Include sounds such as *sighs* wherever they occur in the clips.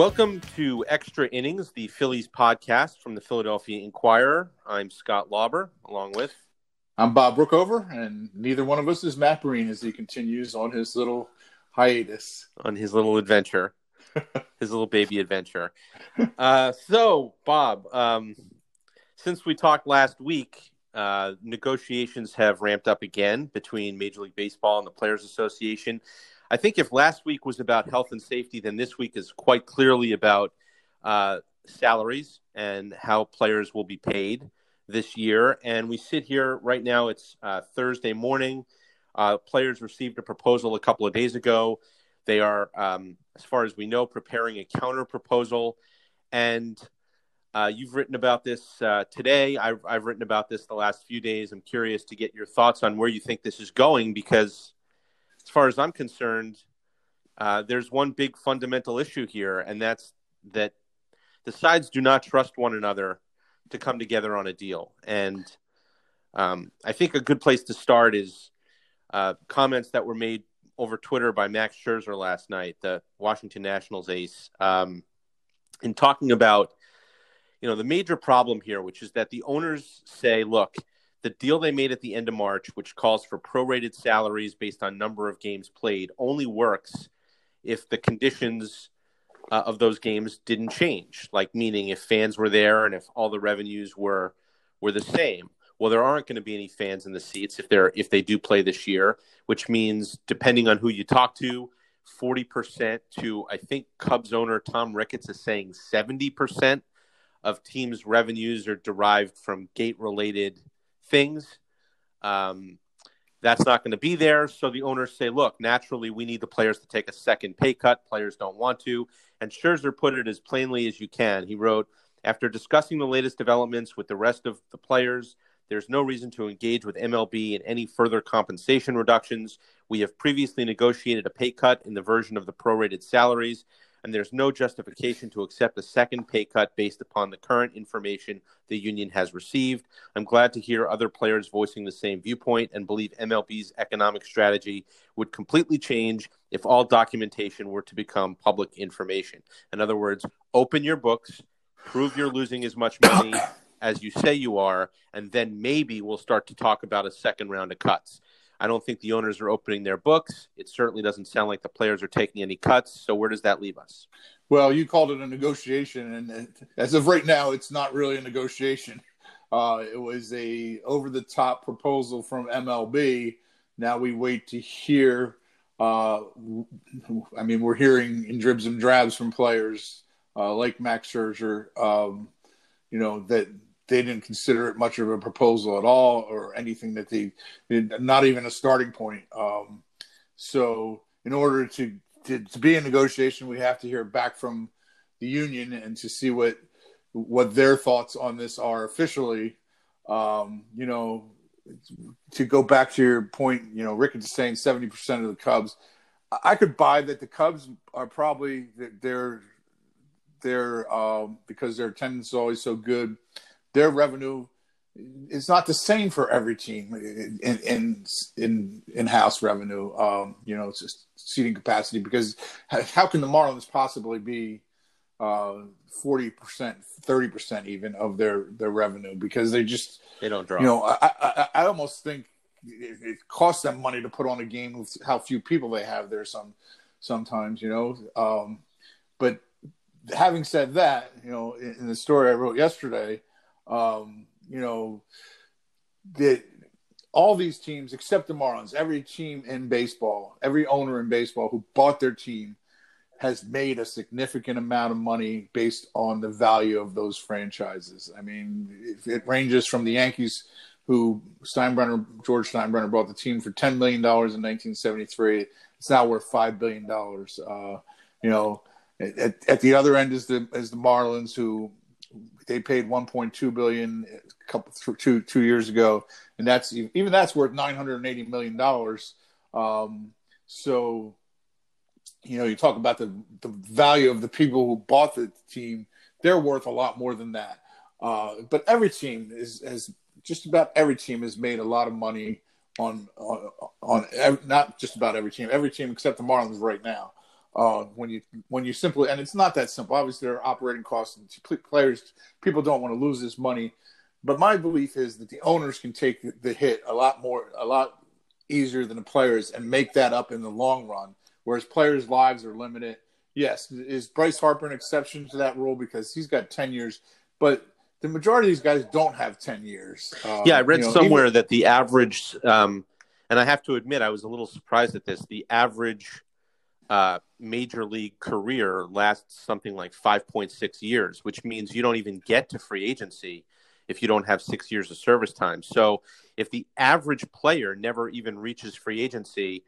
Welcome to Extra Innings, the Phillies podcast from the Philadelphia Inquirer. I'm Scott Lauber, along with. I'm Bob Brookover, and neither one of us is Matt Breen as he continues on his little hiatus. On his little adventure, *laughs* his little baby adventure. Uh, so, Bob, um, since we talked last week, uh, negotiations have ramped up again between Major League Baseball and the Players Association. I think if last week was about health and safety, then this week is quite clearly about uh, salaries and how players will be paid this year. And we sit here right now, it's uh, Thursday morning. Uh, players received a proposal a couple of days ago. They are, um, as far as we know, preparing a counter proposal. And uh, you've written about this uh, today. I've, I've written about this the last few days. I'm curious to get your thoughts on where you think this is going because as far as I'm concerned, uh, there's one big fundamental issue here, and that's that the sides do not trust one another to come together on a deal. And um, I think a good place to start is uh, comments that were made over Twitter by Max Scherzer last night, the Washington Nationals ace, um, in talking about you know the major problem here, which is that the owners say, look the deal they made at the end of March, which calls for prorated salaries based on number of games played, only works if the conditions uh, of those games didn't change. Like meaning, if fans were there and if all the revenues were were the same. Well, there aren't going to be any fans in the seats if they're if they do play this year, which means depending on who you talk to, forty percent to I think Cubs owner Tom Ricketts is saying seventy percent of teams' revenues are derived from gate related things. Um, that's not going to be there. So the owners say, look, naturally, we need the players to take a second pay cut. Players don't want to. And Scherzer put it as plainly as you can. He wrote, after discussing the latest developments with the rest of the players, there's no reason to engage with MLB in any further compensation reductions. We have previously negotiated a pay cut in the version of the prorated salaries and there's no justification to accept a second pay cut based upon the current information the union has received. I'm glad to hear other players voicing the same viewpoint and believe MLB's economic strategy would completely change if all documentation were to become public information. In other words, open your books, prove you're losing as much money as you say you are, and then maybe we'll start to talk about a second round of cuts. I don't think the owners are opening their books. It certainly doesn't sound like the players are taking any cuts. So where does that leave us? Well, you called it a negotiation, and as of right now, it's not really a negotiation. Uh, it was a over-the-top proposal from MLB. Now we wait to hear. Uh, I mean, we're hearing in dribs and drabs from players uh, like Max Scherzer, um, you know, that they didn't consider it much of a proposal at all or anything that they not even a starting point. Um, so in order to, to, to be in negotiation, we have to hear back from the union and to see what what their thoughts on this are officially. Um, you know, to go back to your point, you know, Rick is saying seventy percent of the Cubs. I could buy that the Cubs are probably they're they're um, because their attendance is always so good their revenue is not the same for every team in in in in house revenue. Um, you know, it's just seating capacity because how can the Marlins possibly be uh, forty percent, thirty percent even of their their revenue because they just they don't draw. You know, I I, I almost think it, it costs them money to put on a game with how few people they have there. Some sometimes, you know, um, but having said that, you know, in, in the story I wrote yesterday um, you know, that all these teams except the Marlins, every team in baseball, every owner in baseball who bought their team has made a significant amount of money based on the value of those franchises. I mean, it, ranges from the Yankees, who Steinbrenner, George Steinbrenner bought the team for $10 million in 1973. It's now worth $5 billion. Uh, you know, at, at, the other end is the, is the Marlins, who they paid 1.2 billion a couple two two years ago, and that's even that's worth 980 million dollars. Um, so, you know, you talk about the the value of the people who bought the team; they're worth a lot more than that. Uh, but every team is has just about every team has made a lot of money on on on not just about every team, every team except the Marlins right now. Uh, when you when you simply and it's not that simple. Obviously, there are operating costs and players. People don't want to lose this money, but my belief is that the owners can take the hit a lot more, a lot easier than the players, and make that up in the long run. Whereas players' lives are limited. Yes, is Bryce Harper an exception to that rule because he's got ten years, but the majority of these guys don't have 10 years. Um, yeah, I read you know, somewhere even... that the average, um, and I have to admit, I was a little surprised at this. The average uh, major league career lasts something like 5.6 years, which means you don't even get to free agency if you don't have six years of service time. So if the average player never even reaches free agency,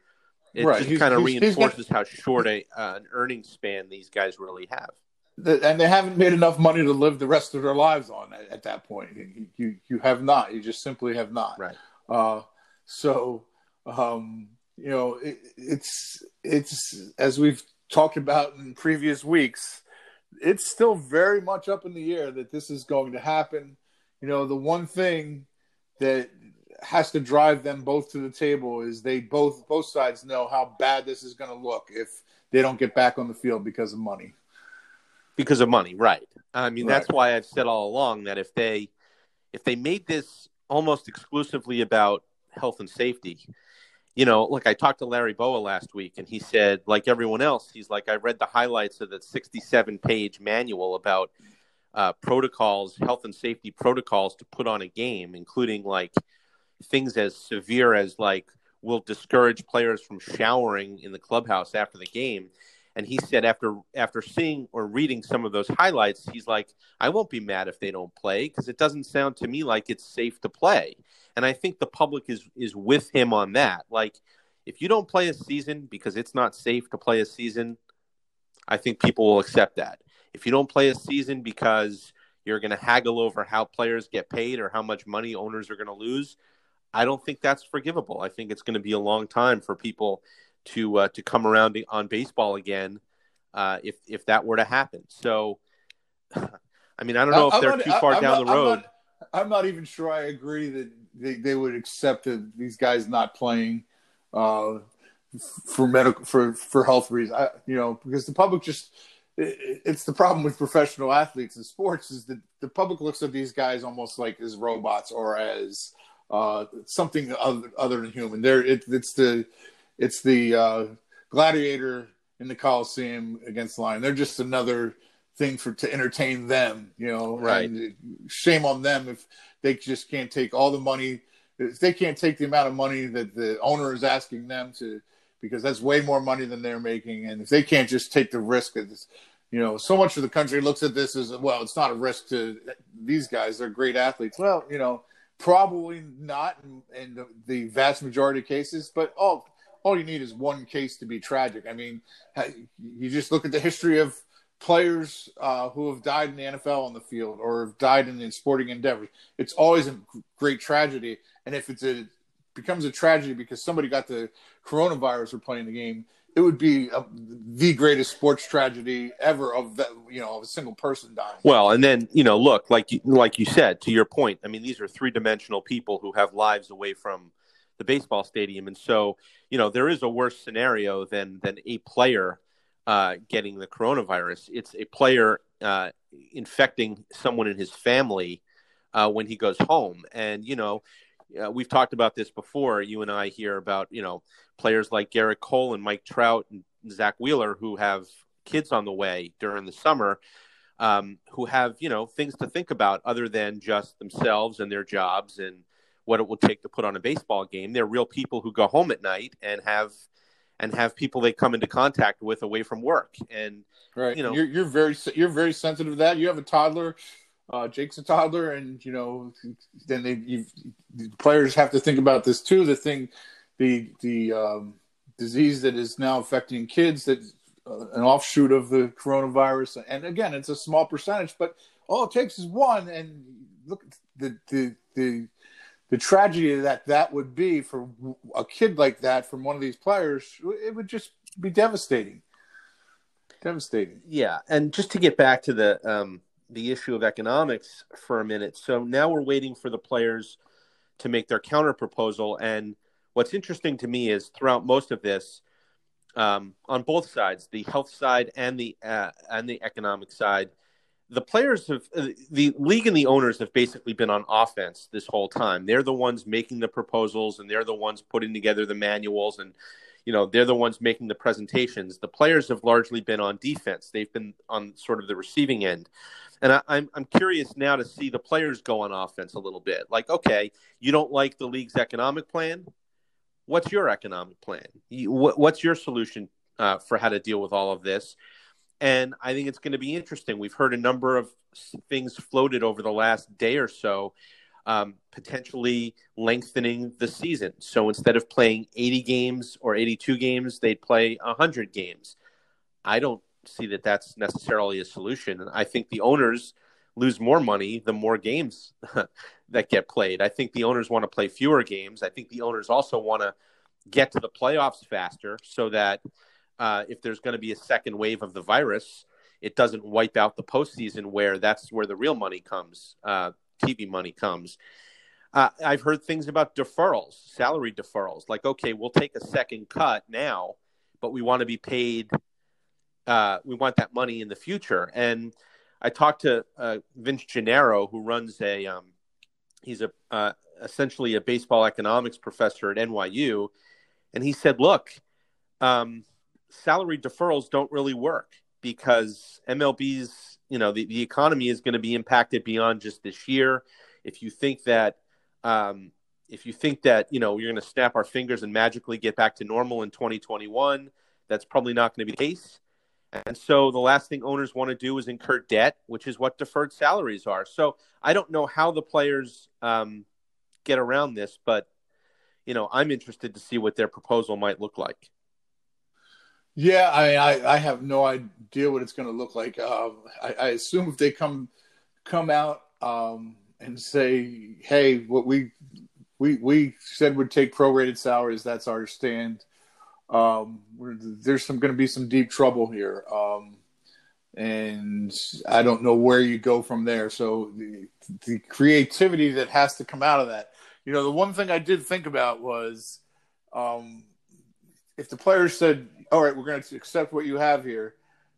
it right. just kind of reinforces how short a, uh, an earning span these guys really have and they haven't made enough money to live the rest of their lives on at, at that point. You, you, you have not. You just simply have not. Right. Uh, so um, you know it, it's it's as we've talked about in previous weeks. It's still very much up in the air that this is going to happen. You know, the one thing that has to drive them both to the table is they both both sides know how bad this is going to look if they don't get back on the field because of money because of money, right? I mean, right. that's why I've said all along that if they if they made this almost exclusively about health and safety, you know, like I talked to Larry Bowa last week, and he said, like everyone else, he's like, I read the highlights of that 67 page manual about uh, protocols, health and safety protocols to put on a game, including like things as severe as like will discourage players from showering in the clubhouse after the game and he said after after seeing or reading some of those highlights he's like i won't be mad if they don't play because it doesn't sound to me like it's safe to play. And i think the public is is with him on that. Like if you don't play a season because it's not safe to play a season i think people will accept that. If you don't play a season because you're going to haggle over how players get paid or how much money owners are going to lose i don't think that's forgivable. I think it's going to be a long time for people to uh, to come around on baseball again uh, if if that were to happen. So, *sighs* I mean, I don't know if I'm they're not, too far I'm down not, the road. I'm not, I'm not, even sure I agree that they, they would accept that these guys not playing uh, for medical for for health reasons. I, you know, because the public just it, it's the problem with professional athletes in sports is that the public looks at these guys almost like as robots or as uh, something other, other than human. There, it, it's the it's the uh, gladiator in the Coliseum against the lion. They're just another thing for to entertain them, you know. Right. shame on them if they just can't take all the money. If they can't take the amount of money that the owner is asking them to, because that's way more money than they're making, and if they can't just take the risk of this, you know, so much of the country looks at this as well. It's not a risk to these guys; they're great athletes. Well, you know, probably not in, in the vast majority of cases, but oh, all you need is one case to be tragic. I mean, you just look at the history of players uh, who have died in the NFL on the field or have died in the sporting endeavors. It's always a great tragedy, and if it's a becomes a tragedy because somebody got the coronavirus or playing the game, it would be a, the greatest sports tragedy ever of that you know of a single person dying. Well, and then you know, look like you, like you said to your point. I mean, these are three dimensional people who have lives away from the baseball stadium, and so you know there is a worse scenario than than a player uh, getting the coronavirus. It's a player uh, infecting someone in his family uh, when he goes home, and you know uh, we've talked about this before. You and I hear about you know players like Gerrit Cole and Mike Trout and Zack Wheeler who have kids on the way during the summer. Um, who have you know things to think about other than just themselves and their jobs and what it will take to put on a baseball game. They're real people who go home at night and have and have people they come into contact with away from work. And right, you know, you're, you're very you're very sensitive to that. You have a toddler. Uh, Jake's a toddler, and you know, then they you the players have to think about this too. The thing, the the um, disease that is now affecting kids that uh, an offshoot of the coronavirus, and again, it's a small percentage, but all it takes is one. And look, the the the the tragedy that that would be for a kid like that from one of these players, it would just be devastating. Devastating. Yeah, and just to get back to the um, the issue of economics for a minute. So now we're waiting for the players to make their counter proposal. And what's interesting to me is throughout most of this, um, on both sides, the health side and the uh, and the economic side. The players have uh, the league and the owners have basically been on offense this whole time. They're the ones making the proposals and they're the ones putting together the manuals and you know they're the ones making the presentations. The players have largely been on defense. They've been on sort of the receiving end. And I, am I'm, I'm curious now to see the players go on offense a little bit. Like, okay, you don't like the league's economic plan. What's your economic plan? What, what's your solution uh, for how to deal with all of this? And I think it's going to be interesting. We've heard a number of things floated over the last day or so, um, potentially lengthening the season. So instead of playing 80 games or 82 games, they'd play 100 games. I don't see that that's necessarily a solution. I think the owners lose more money the more games *laughs* that get played. I think the owners want to play fewer games. I think the owners also want to get to the playoffs faster so that uh, if there's going to be a second wave of the virus, it doesn't wipe out the postseason where that's where the real money comes, uh, TV money comes. Uh, I've heard things about deferrals, salary deferrals. Like, okay, we'll take a second cut now, but we want to be paid uh, we want that money in the future. And I talked to uh, Vince Gennaro, who runs a, um, he's a uh, essentially a baseball economics professor at NYU, and he said, look, um, salary deferrals don't really work because MLB's, you know, the, the economy is going to be impacted beyond just this year. If you think that, um, if you think that, you know, you're going to snap our fingers and magically get back to normal in 2021, that's probably not going to be the case. And so the last thing owners want to do is incur debt, which is what deferred salaries are. So I don't know how the players um, get around this, but you know I'm interested to see what their proposal might look like. Yeah, I I, I have no idea what it's going to look like. Um, I, I, assume if they come come out um, and say, "Hey, what we we we said would take prorated salaries," that's our stand um, there's some going to be some deep trouble here. Um, and I don't know where you go from there. So the, the creativity that has to come out of that. You know, the one thing I did think about was um, if the players said, "All right, we're going to accept what you have here,"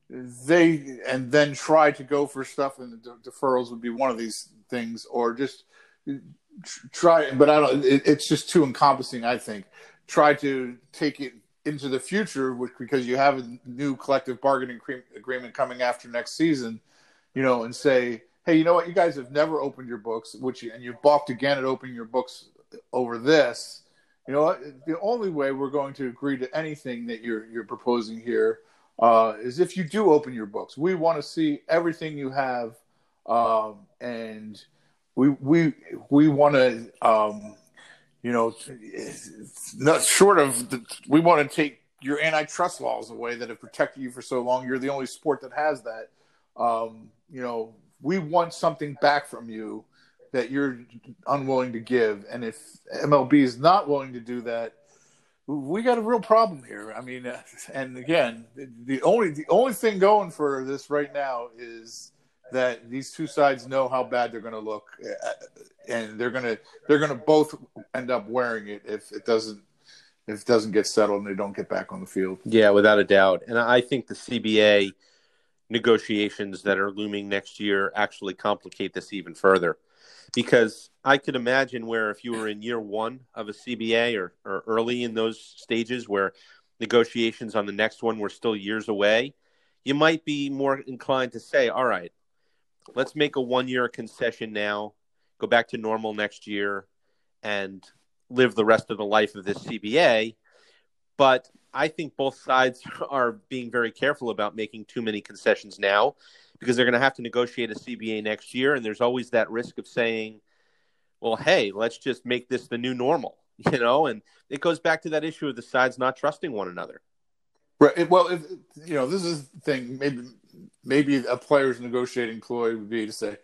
they and then try to go for stuff, and the deferrals would be one of these things, or just try. But I don't. It, it's just too encompassing. I think try to take it into the future, which because you have a new collective bargaining agreement coming after next season, you know, and say, hey, you know what, you guys have never opened your books, which you, and you balked again at opening your books over this. You know, the only way we're going to agree to anything that you're you're proposing here uh, is if you do open your books. We want to see everything you have, um, and we we we want to um, you know, not short of the, we want to take your antitrust laws away that have protected you for so long. You're the only sport that has that. Um, you know, we want something back from you that you're unwilling to give, and if MLB is not willing to do that, we got a real problem here. I mean, uh, and again, the only the only thing going for this right now is that these two sides know how bad they're going to look, uh, and they're going to they're going to both end up wearing it if it doesn't if it doesn't get settled and they don't get back on the field. Yeah, without a doubt. And I think the CBA negotiations that are looming next year actually complicate this even further. Because I could imagine where if you were in year one of a CBA or, or early in those stages where negotiations on the next one were still years away, you might be more inclined to say, all right, let's make a one year concession now, go back to normal next year, and live the rest of the life of this CBA. But I think both sides *laughs* are being very careful about making too many concessions now because they're going to have to negotiate a CBA next year. And there's always that risk of saying, well, hey, let's just make this the new normal, *laughs* you know? And it goes back to that issue of the sides not trusting one another. Right. Well, if, you know, this is the thing. Maybe maybe a player's negotiating ploy would be to say,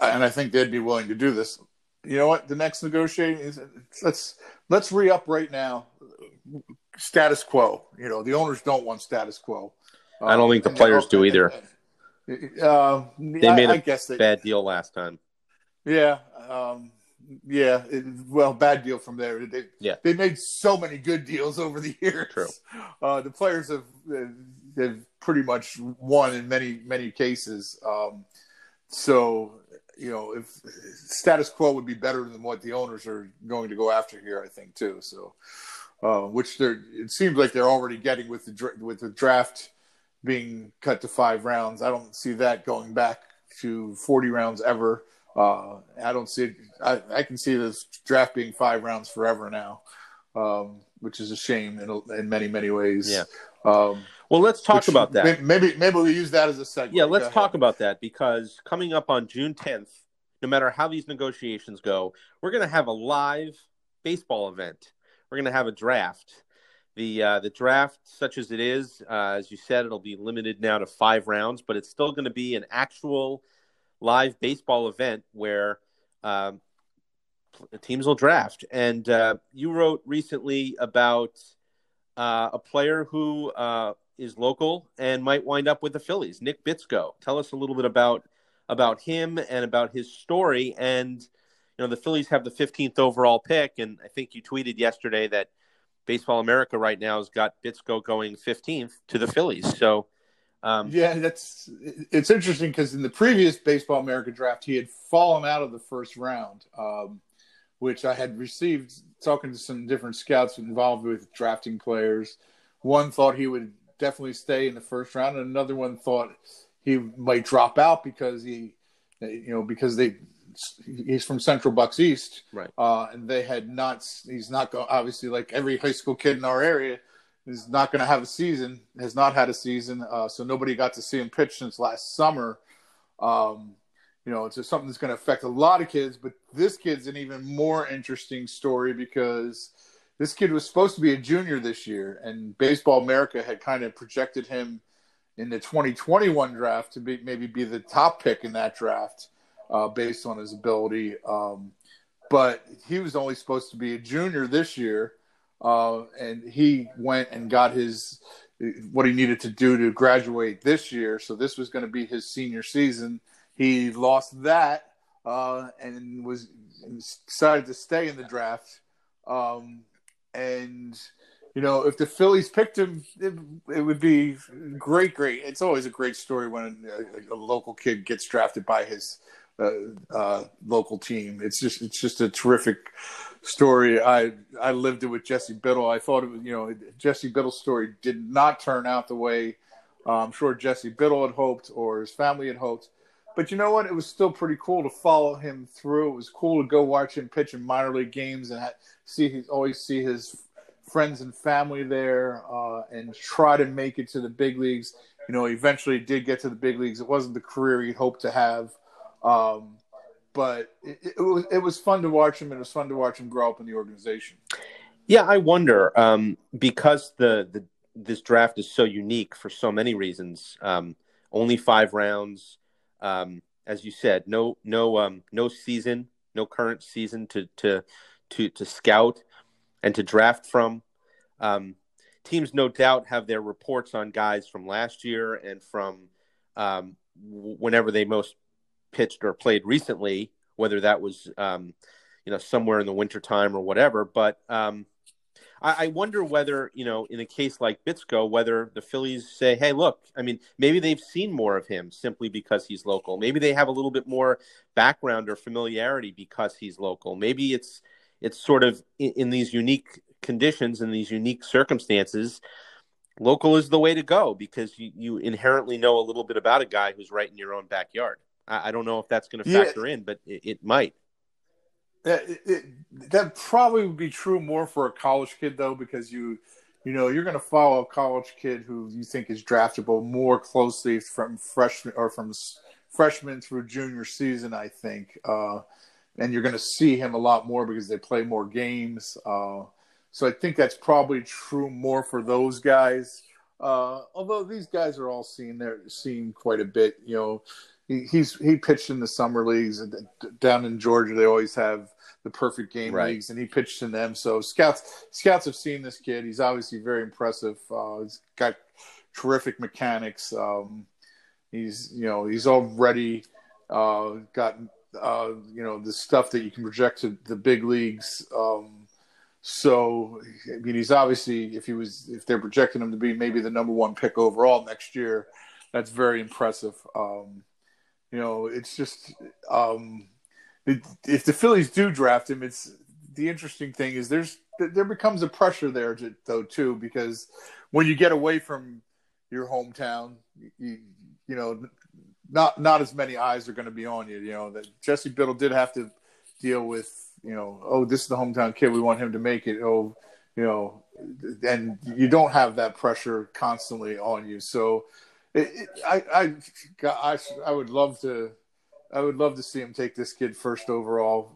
and I think they'd be willing to do this. You know what? The next negotiating is let's let's re up right now. Status quo. You know, the owners don't want status quo. I don't think the um, players do either. Uh, they made I, a I guess they, bad deal last time. Yeah, um, yeah, it, well, bad deal from there. They, yeah, they made so many good deals over the years. True. *laughs* Uh, the players have they've pretty much won in many many cases. Um, so you know, if status quo would be better than what the owners are going to go after here, I think too. So, uh, which they're it seems like they're already getting with the with the draft being cut to five rounds. I don't see that going back to forty rounds ever. Uh, I don't see. It, I, I can see this draft being five rounds forever now, um, which is a shame in, in many many ways. Yeah. Um, well, let's talk about that. Maybe maybe we use that as a segment. Yeah, let's talk about that because coming up on June 10th, no matter how these negotiations go, we're going to have a live baseball event. We're going to have a draft. The uh, the draft, such as it is, uh, as you said, it'll be limited now to five rounds, but it's still going to be an actual live baseball event where um, teams will draft. And uh, you wrote recently about uh, a player who uh, is local and might wind up with the Phillies, Nick Bitsko. Tell us a little bit about about him and about his story. And you know, the Phillies have the 15th overall pick, and I think you tweeted yesterday that Baseball America right now has got Bitsko going 15th to the Phillies. So. Um, yeah, that's it's interesting because in the previous Baseball America draft, he had fallen out of the first round, um, which I had received talking to some different scouts involved with drafting players. One thought he would definitely stay in the first round, and another one thought he might drop out because he, you know, because they he's from Central Bucks East, right? Uh, and they had not. He's not going. Obviously, like every high school kid in our area, is not going to have a season. Has not had a season, uh, so nobody got to see him pitch since last summer. Um, you know, it's just something that's going to affect a lot of kids. But this kid's an even more interesting story because this kid was supposed to be a junior this year, and Baseball America had kind of projected him in the 2021 draft to be maybe be the top pick in that draft uh, based on his ability. Um, but he was only supposed to be a junior this year, uh, and he went and got his what he needed to do to graduate this year. So this was going to be his senior season. He lost that uh, and was decided to stay in the draft. Um, and you know, if the Phillies picked him, it, it, would be great. Great. It's always a great story when a, a local kid gets drafted by his uh, uh, local team. It's just it's just a terrific story. I I lived it with Jesse Biddle. I thought it was you know Jesse Biddle's story did not turn out the way uh, I'm sure Jesse Biddle had hoped or his family had hoped. But you know what? It was still pretty cool to follow him through. It was cool to go watch him pitch in minor league games and see always see his friends and family there uh, and try to make it to the big leagues. You know, eventually did get to the big leagues. It wasn't the career he hoped to have, um, but it, it, was it was fun to watch him. And it was fun to watch him grow up in the organization. Yeah, I wonder um, because the, the this draft is so unique for so many reasons. Um, only five rounds, um, as you said. No, no, um, no season, no current season to to to to scout and to draft from. Um, teams, no doubt, have their reports on guys from last year and from um, whenever they most pitched or played recently, whether that was um, you know somewhere in the wintertime or whatever. But um, I, I, wonder whether you know in a case like Bitsko, whether the Phillies say, "Hey, look, I mean, maybe they've seen more of him simply because he's local. Maybe they have a little bit more background or familiarity because he's local. Maybe it's it's sort of in, in these unique conditions and these unique circumstances local is the way to go because you, you inherently know a little bit about a guy who's right in your own backyard. I, I don't know if that's going to factor yeah. in, but it, it might. It, it, that probably would be true more for a college kid though, because you, you know, you're going to follow a college kid who you think is draftable more closely from freshman or from freshman through junior season. I think. Uh, and you're going to see him a lot more because they play more games. Uh, so I think that's probably true more for those guys. Uh, although these guys are all seen, they're seeing quite a bit. You know, he, he's he pitched in the summer leagues and down in Georgia. They always have the perfect game right. leagues, and he pitched in them. So scouts scouts have seen this kid. He's obviously very impressive. Uh, he's got terrific mechanics. Um, he's you know he's already uh, got uh, you know the stuff that you can project to the big leagues. Um, so I mean, he's obviously if he was if they're projecting him to be maybe the number one pick overall next year, that's very impressive. Um, you know, it's just um, it, if the Phillies do draft him, it's the interesting thing is there's there becomes a pressure there to, though too because when you get away from your hometown, you, you know, not not as many eyes are going to be on you. You know that Jesse Biddle did have to deal with. You know, oh, this is the hometown kid. We want him to make it. Oh, you know, and you don't have that pressure constantly on you. So, I, I, I, I would love to. I would love to see him take this kid first overall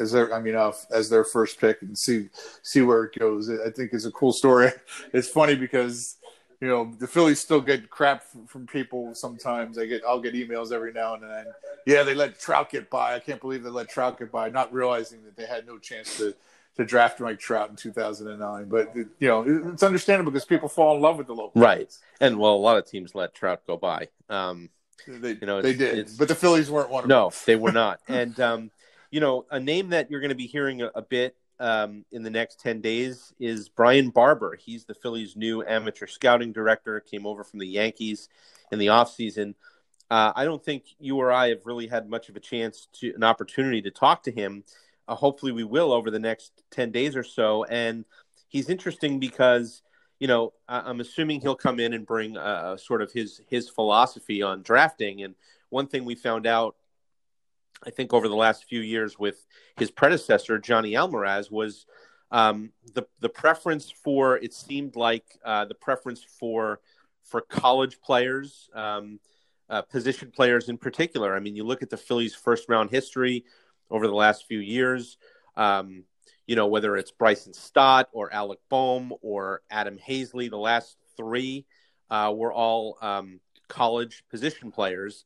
as their, I mean, uh, as their first pick and see see where it goes. I think it's a cool story. *laughs* It's funny because you know the Phillies still get crap from, from, people sometimes. I get I'll get emails every now and then. Yeah, they let Trout get by. I can't believe they let Trout get by, not realizing that they had no chance to to draft Mike Trout in 2009. But you know it's understandable because people fall in love with the local right. And well, a lot of teams let Trout go by. Um, they, you know, they did, but the Phillies weren't one of no, them. No, they were not. *laughs* and um, you know, a name that you're going to be hearing a, a bit um, in the next 10 days is Brian Barber. He's the Phillies' new amateur scouting director, came over from the Yankees in the offseason. Uh, I don't think you or I have really had much of a chance to an opportunity to talk to him. Uh, hopefully, we will over the next 10 days or so. And he's interesting because, you know, I- am assuming he'll come in and bring uh, sort of his his philosophy on drafting. And one thing we found out I think over the last few years with his predecessor Johnny Almaraz was um, the the preference for it seemed like uh, the preference for for college players, um, uh, position players in particular. I mean, you look at the Phillies' first round history over the last few years. Um, you know whether it's Bryson Stott or Alec Bohm or Adam Haseley, the last three uh, were all um, college position players,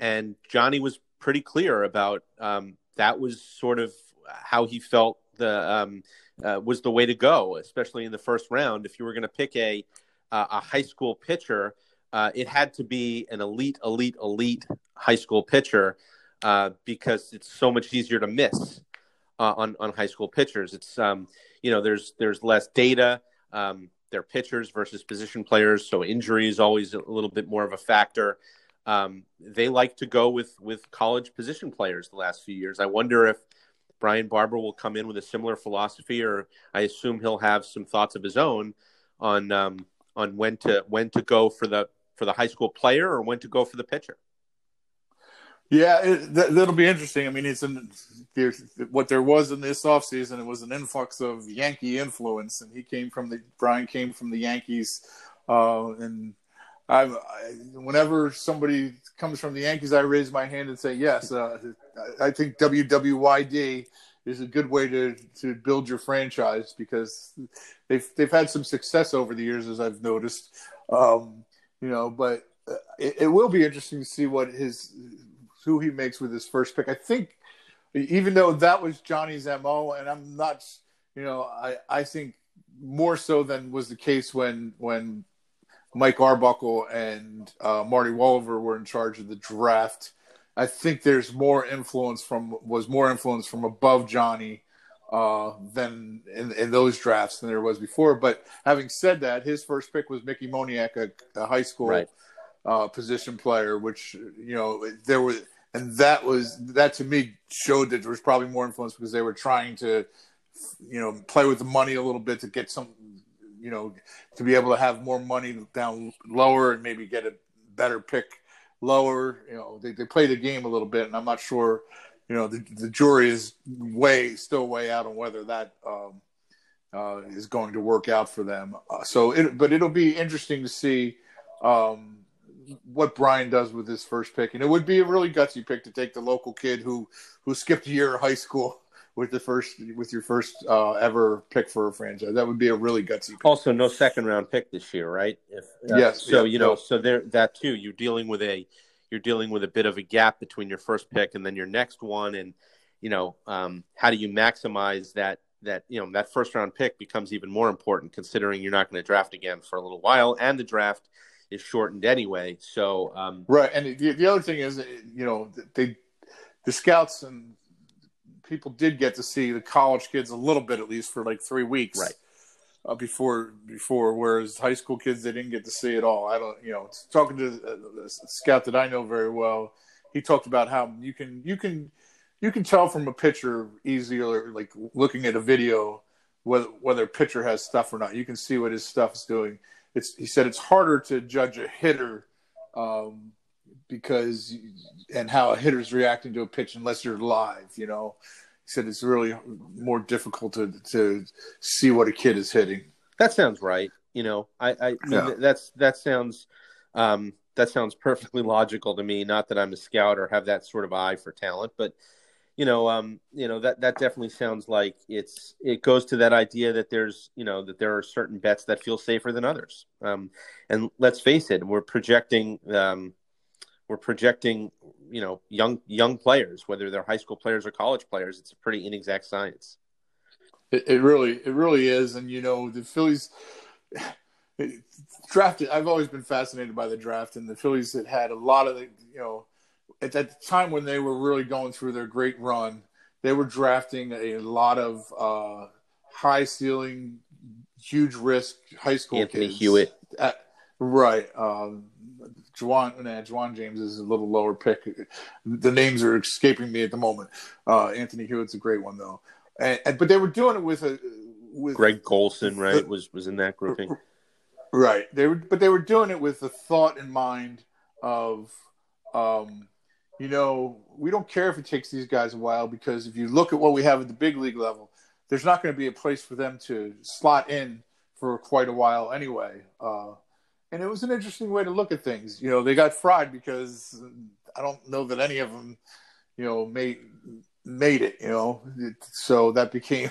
and Johnny was pretty clear about um, that was sort of how he felt the um, uh, was the way to go, especially in the first round. If you were going to pick a uh, a high school pitcher, uh, it had to be an elite, elite, elite high school pitcher uh, because it's so much easier to miss uh, on on high school pitchers. It's um, you know there's there's less data. Um, they're pitchers versus position players, so injury is always a little bit more of a factor um, they like to go with with college position players the last few years. I wonder if Brian Barber will come in with a similar philosophy, or I assume he'll have some thoughts of his own on um, on when to when to go for the for the high school player or when to go for the pitcher. Yeah, it, that, will be interesting. I mean, it's an, what there was in this offseason. It was an influx of Yankee influence, and he came from the Brian came from the Yankees, uh, and I, whenever somebody comes from the Yankees, I raise my hand and say yes. Uh, I think WWYD is a good way to to build your franchise because they've they've had some success over the years, as I've noticed. Um, you know, but uh, it, it, will be interesting to see what his who he makes with his first pick. I think, even though that was Johnny's mo, and I'm not, you know, I I think more so than was the case when when Mike Arbuckle and uh, Marti Wolever were in charge of the draft. I think there's more influence from was more influence from above Johnny uh, than in, in, those drafts than there was before. But having said that, his first pick was Mickey Moniak, a, a high school right. uh, position player, which you know there was, and that was that to me showed that there was probably more influence because they were trying to, you know, play with the money a little bit to get some you know, to be able to have more money down lower and maybe get a better pick lower. You know, they, they play the game a little bit, and I'm not sure. You know, the, the jury is way still way out on whether that um, uh, is going to work out for them. Uh, so, it, but it'll be interesting to see um, what Brian does with his first pick, and it would be a really gutsy pick to take the local kid who who skipped a year of high school *laughs* with the first with your first uh, ever pick for a franchise. That would be a really gutsy. Pick. Also, no second round pick this year, right? If, uh, yes. So yeah, you know, no. so there that too. You're dealing with a you're dealing with a bit of a gap between your first pick and then your next one, and you know, um, how do you maximize that? That you know that first round pick becomes even more important considering you're not going to draft again for a little while, and the draft is shortened anyway. So um, right, and the, the other thing is, you know, they the scouts and people did get to see the college kids a little bit at least for like three weeks, Right. Uh, before before, whereas high school kids they didn't get to see it all. I don't, you know, talking to a, a scout that I know very well, he talked about how you can you can you can tell from a picture easier, like looking at a video whether whether a pitcher has stuff or not. You can see what his stuff is doing. It's he said it's harder to judge a hitter um, because and how a hitter's reacting to a pitch unless you're live. You know, he said it's really more difficult to to see what a kid is hitting. That sounds right. You know, I, I mean, Yeah. that's that sounds um, that sounds perfectly logical to me. Not that I'm a scout or have that sort of eye for talent, but you know, um, you know that that definitely sounds like it's it goes to that idea that there's you know that there are certain bets that feel safer than others. Um, and let's face it, we're projecting um, we're projecting you know young young players, whether they're high school players or college players. It's a pretty inexact science. It, it really, it really is. And you know, the Phillies *sighs* drafted. I've always been fascinated by the draft, and the Phillies had had a lot of the, you know, at that time when they were really going through their great run, they were drafting a lot of uh, high ceiling, huge risk high school Anthony kids. Hewitt. Uh, right. Um, Juwan, nah, Jiwan James is a little lower pick. The names are escaping me at the moment. Uh, Anthony Hewitt's a great one though. And, and but they were doing it with a with Greg Golson, right, was was in that grouping. right. They were, but they were doing it with the thought in mind of, um, you know, we don't care if it takes these guys a while because if you look at what we have at the big league level, there's not going to be a place for them to slot in for quite a while anyway. Uh, and it was an interesting way to look at things. You know, they got fried because I don't know that any of them, you know, made made it. You know, it, so that became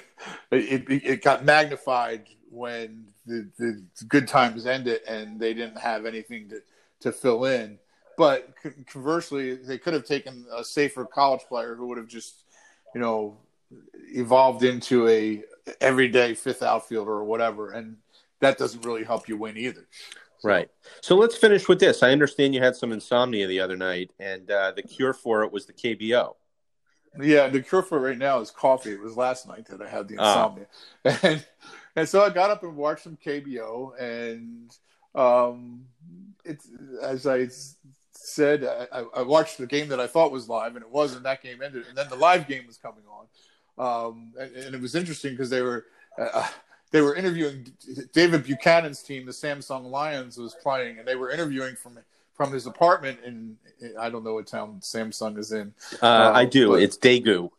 it. It, got magnified when the, the good times ended and they didn't have anything to to fill in. But conversely, they could have taken a safer college player who would have just, you know, evolved into a everyday fifth outfielder or whatever, and that doesn't really help you win either. Right. So let's finish with this. I understand you had some insomnia the other night, and uh, the cure for it was the KBO. Yeah, the cure for it right now is coffee. It was last night that I had the Ah. insomnia, *laughs* and and so I got up and watched some KBO, and um, it's as I said, I, I watched the game that I thought was live, and it wasn't. That game ended, and then the live game was coming on, um, and, and it was interesting because they were. Uh, they were interviewing David Buchanan's team, the Samsung Lions, was playing, and they were interviewing from from his apartment in I don't know what town Samsung is in, Uh, Oh, I do. It's Daegu.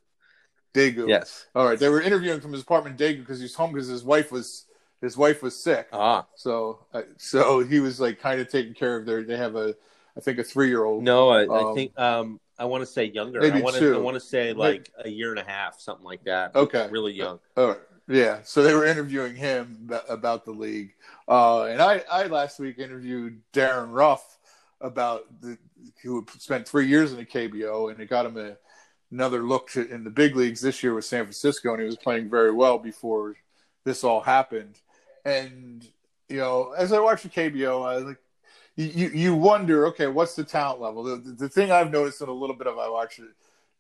Daegu. Yes. All right, they were interviewing from his apartment in Daegu because he's home because his wife was his wife was sick. Ah. So uh, so he was like kind of taking care of their. They have a I think a three year old. No, I, I Um, think um, I want to say younger. maybe I want to. I want to say like a year and a half, something like that. Okay. Really young. All right. Yeah, so they were interviewing him about the league, uh, and I, I last week interviewed Darin Ruf about the who had spent three years in the KBO, and it got him a, another look to, in the big leagues this year with San Francisco, and he was playing very well before this all happened. And you know, as I watched the KBO, I was like you, you wonder, okay, what's the talent level? The, the, the thing I've noticed in a little bit of I watch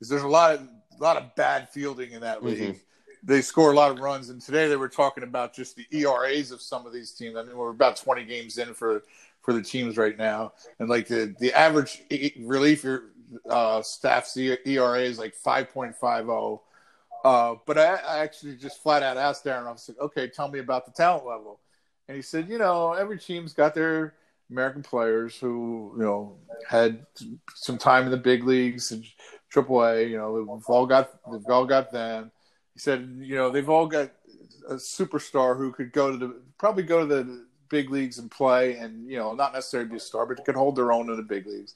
is there's a lot of a lot of bad fielding in that league Mhm. they score a lot of runs. And today they were talking about just the ERAs of some of these teams. I mean, we're about 20 games in for for the teams right now, and like the the average relief uh, staff's ERA is like 5.50. Uh, but I, I actually just flat out asked Darin. I said, "Okay, tell me about the talent level." And he said, "You know, every team's got their American players who you know had some time in the big leagues and AAA. You know, we've all got we've all got them." He said, "You know, they've all got a superstar who could go to the probably go to the big leagues and play, and you know, not necessarily be a star, but could hold their own in the big leagues."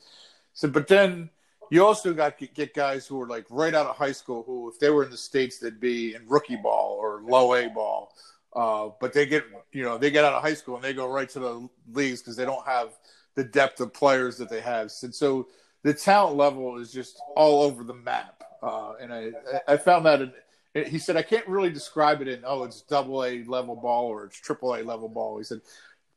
He said, "But then." You also got to get guys who are like right out of high school, who if they were in the states, they'd be in rookie ball or low A ball. Uh, but they get, you know, they get out of high school and they go right to the leagues because they don't have the depth of players that they have. And so the talent level is just all over the map. Uh, and I, I found that in, he said, I can't really describe it in, oh, it's double A level ball or it's triple A level ball. He said,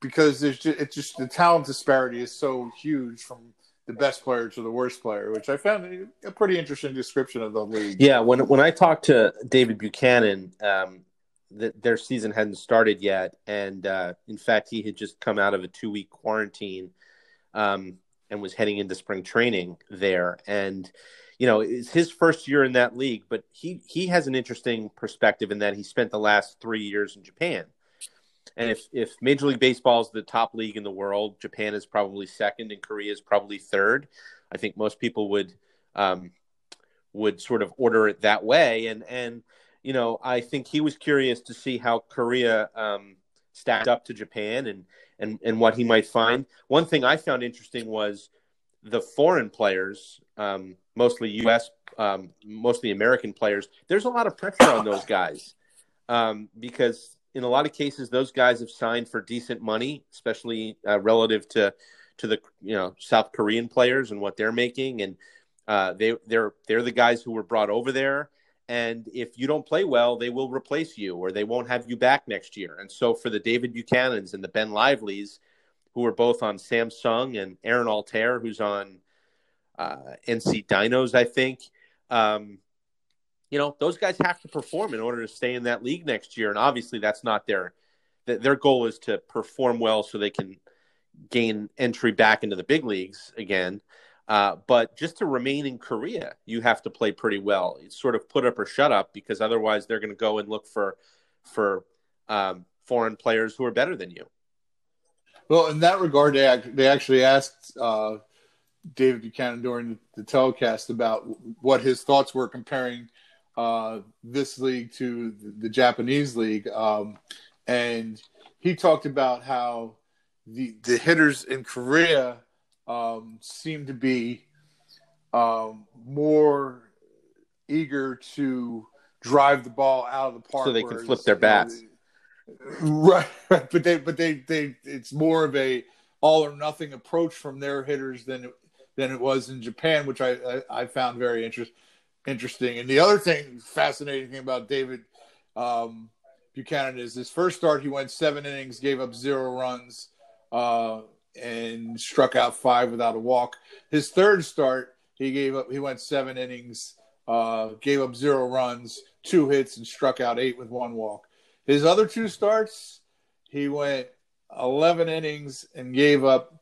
because there's just, it's just the talent disparity is so huge from the best player to the worst player, which I found a pretty interesting description of the league. Yeah, when when I talked to David Buchanan, um, the, their season hadn't started yet, and uh, in fact, he had just come out of a two week quarantine um, and was heading into spring training there, and you know it's his first year in that league, but he he has an interesting perspective in that he spent the last three years in Japan. And if, if Major League Baseball is the top league in the world, Japan is probably second, and Korea is probably third. I think most people would um, would sort of order it that way. And and you know, I think he was curious to see how Korea um, stacked up to Japan and and and what he might find. One thing I found interesting was the foreign players, um, mostly U.S., um, mostly American players. There's a lot of pressure on those guys um, because in a lot of cases, those guys have signed for decent money, especially uh, relative to to the you know South Korean players and what they're making, and uh, they they're they're the guys who were brought over there. And if you don't play well, they will replace you, or they won't have you back next year. And so for the David Buchanans and the Ben Livelys, who are both on Samsung, and Aaron Altherr, who's on uh, NC Dinos, I think. Um, you know those guys have to perform in order to stay in that league next year and obviously that's not their their goal is to perform well so they can gain entry back into the big leagues again uh, but just to remain in korea you have to play pretty well. It's sort of put up or shut up because otherwise they're going to go and look for for um, foreign players who are better than you. Well in that regard they, they actually asked uh, david buchanan during the telecast about what his thoughts were comparing uh, this league to the Japanese league, um, and he talked about how the the hitters in Korea um, seem to be um, more eager to drive the ball out of the park, so they can flip their bats. *laughs* right, right, but they but they they it's more of a all or nothing approach from their hitters than than it was in Japan, which I I, I found very interesting interesting. And the other thing, fascinating thing about David um, Buchanan is his first start, he went seven innings, gave up zero runs, uh, and struck out five without a walk. His third start, he gave up, he went seven innings, uh, gave up zero runs, two hits, and struck out eight with one walk. His other two starts, he went 11 innings and gave up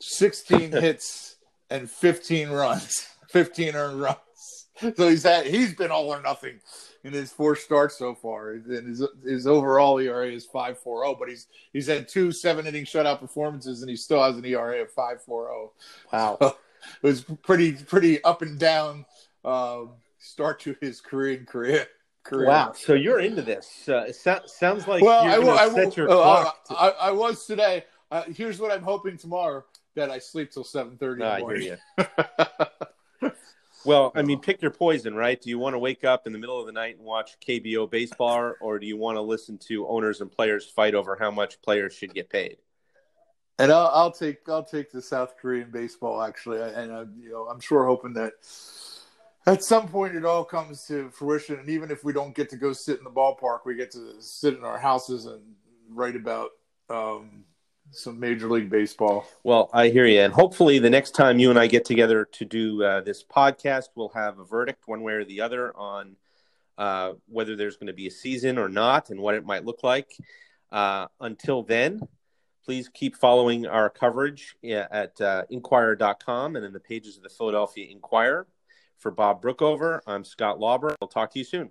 16 *laughs* hits and 15 runs, *laughs* 15 earned runs. so he's had he's been all or nothing in his four starts so far. And his his overall ERA is five four zero, but he's he's had two seven inning shutout performances, and he still has an ERA of five four zero. Wow, so it was pretty pretty up and down um, start to his Korean career. Career. Wow, so you're into this? Uh, it so- sounds like well, I, will, I, will, uh, I, I, was today. Uh, here's what I'm hoping tomorrow that I sleep till seven thirty. I hear you. *laughs* Well, I mean, pick your poison, right? Do you want to wake up in the middle of the night and watch KBO baseball, or do you want to listen to owners and players fight over how much players should get paid? And I'll, I'll take I'll take the South Korean baseball actually, and uh, you know I'm sure hoping that at some point it all comes to fruition. And even if we don't get to go sit in the ballpark, we get to sit in our houses and write about um, some Major League Baseball. Well, I hear you, and hopefully the next time you and I get together to do uh, this podcast, we'll have a verdict one way or the other on uh, whether there's going to be a season or not, and what it might look like. Uh, until then, please keep following our coverage at uh, Inquirer.com and in the pages of the Philadelphia Inquirer. For Bob Brookover, I'm Scott Lauber. I'll talk to you soon.